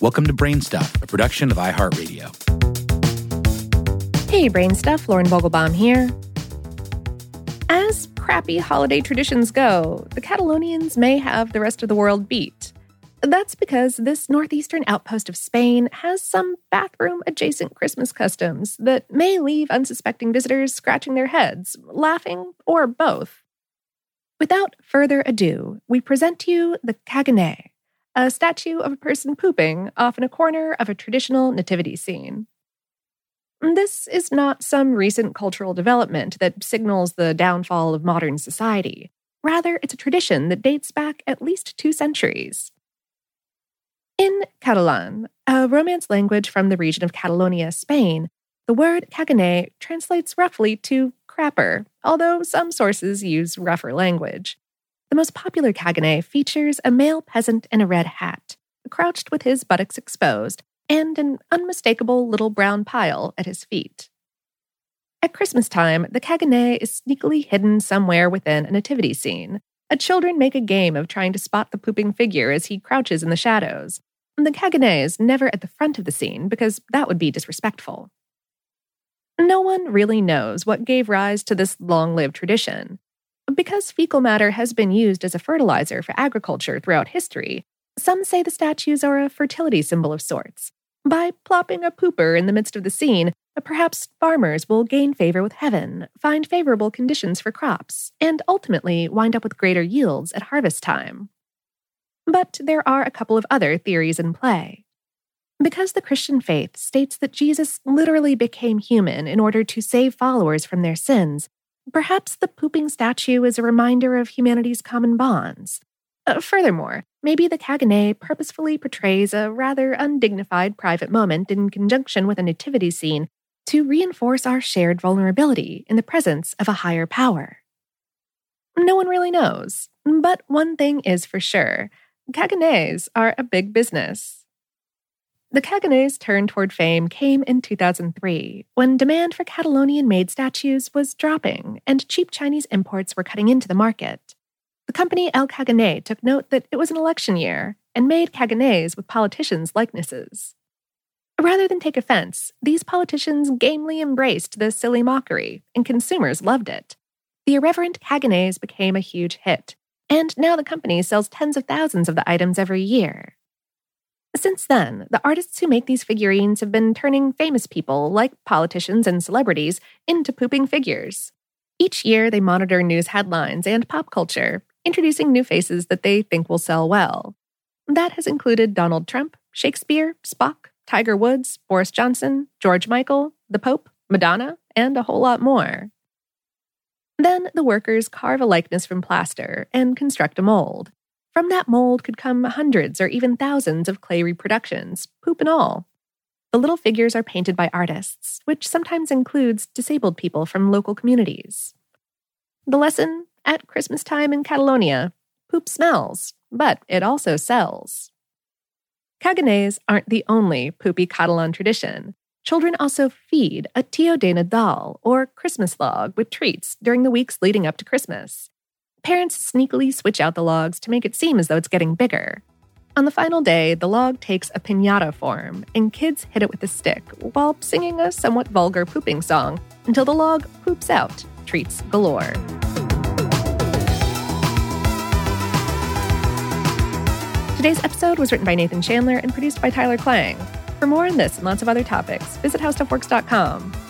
Welcome to Brainstuff, a production of iHeartRadio. Hey, Brainstuff, Lauren Vogelbaum here. As crappy holiday traditions go, the Catalonians may have the rest of the world beat. That's because this northeastern outpost of Spain has some bathroom adjacent Christmas customs that may leave unsuspecting visitors scratching their heads, laughing, or both. Without further ado, we present to you the Caganer, a statue of a person pooping off in a corner of a traditional nativity scene. This is not some recent cultural development that signals the downfall of modern society. Rather, it's a tradition that dates back at least two centuries. In Catalan, a Romance language from the region of Catalonia, Spain, the word caganer translates roughly to crapper, although some sources use rougher language. The most popular caganer features a male peasant in a red hat, crouched with his buttocks exposed, and an unmistakable little brown pile at his feet. At Christmas time, the caganer is sneakily hidden somewhere within a nativity scene. A children make a game of trying to spot the pooping figure as he crouches in the shadows. The caganer is never at the front of the scene because that would be disrespectful. No one really knows what gave rise to this long lived tradition. Because fecal matter has been used as a fertilizer for agriculture throughout history, some say the statues are a fertility symbol of sorts. By plopping a pooper in the midst of the scene, perhaps farmers will gain favor with heaven, find favorable conditions for crops, and ultimately wind up with greater yields at harvest time. But there are a couple of other theories in play. Because the Christian faith states that Jesus literally became human in order to save followers from their sins, Perhaps the pooping statue is a reminder of humanity's common bonds. Uh, furthermore, maybe the Caganer purposefully portrays a rather undignified private moment in conjunction with a nativity scene to reinforce our shared vulnerability in the presence of a higher power. No one really knows, but one thing is for sure Caganers are a big business. The Caganers' turn toward fame came in 2003, when demand for Catalonian made statues was dropping and cheap Chinese imports were cutting into the market. The company El Caganer took note that it was an election year and made Caganers with politicians' likenesses. Rather than take offense, these politicians gamely embraced the silly mockery, and consumers loved it. The irreverent Caganers became a huge hit, and now the company sells tens of thousands of the items every year. Since then, the artists who make these figurines have been turning famous people, like politicians and celebrities, into pooping figures. Each year, they monitor news headlines and pop culture, introducing new faces that they think will sell well. That has included Donald Trump, Shakespeare, Spock, Tiger Woods, Boris Johnson, George Michael, the Pope, Madonna, and a whole lot more. Then the workers carve a likeness from plaster and construct a mold. From that mold could come hundreds or even thousands of clay reproductions, poop and all. The little figures are painted by artists, which sometimes includes disabled people from local communities. The lesson at Christmas time in Catalonia poop smells, but it also sells. Caganers aren't the only poopy Catalan tradition. Children also feed a Tio de Nadal, or Christmas log, with treats during the weeks leading up to Christmas. Parents sneakily switch out the logs to make it seem as though it's getting bigger. On the final day, the log takes a pinata form, and kids hit it with a stick while singing a somewhat vulgar pooping song until the log poops out, treats galore. Today's episode was written by Nathan Chandler and produced by Tyler Klang. For more on this and lots of other topics, visit howstuffworks.com.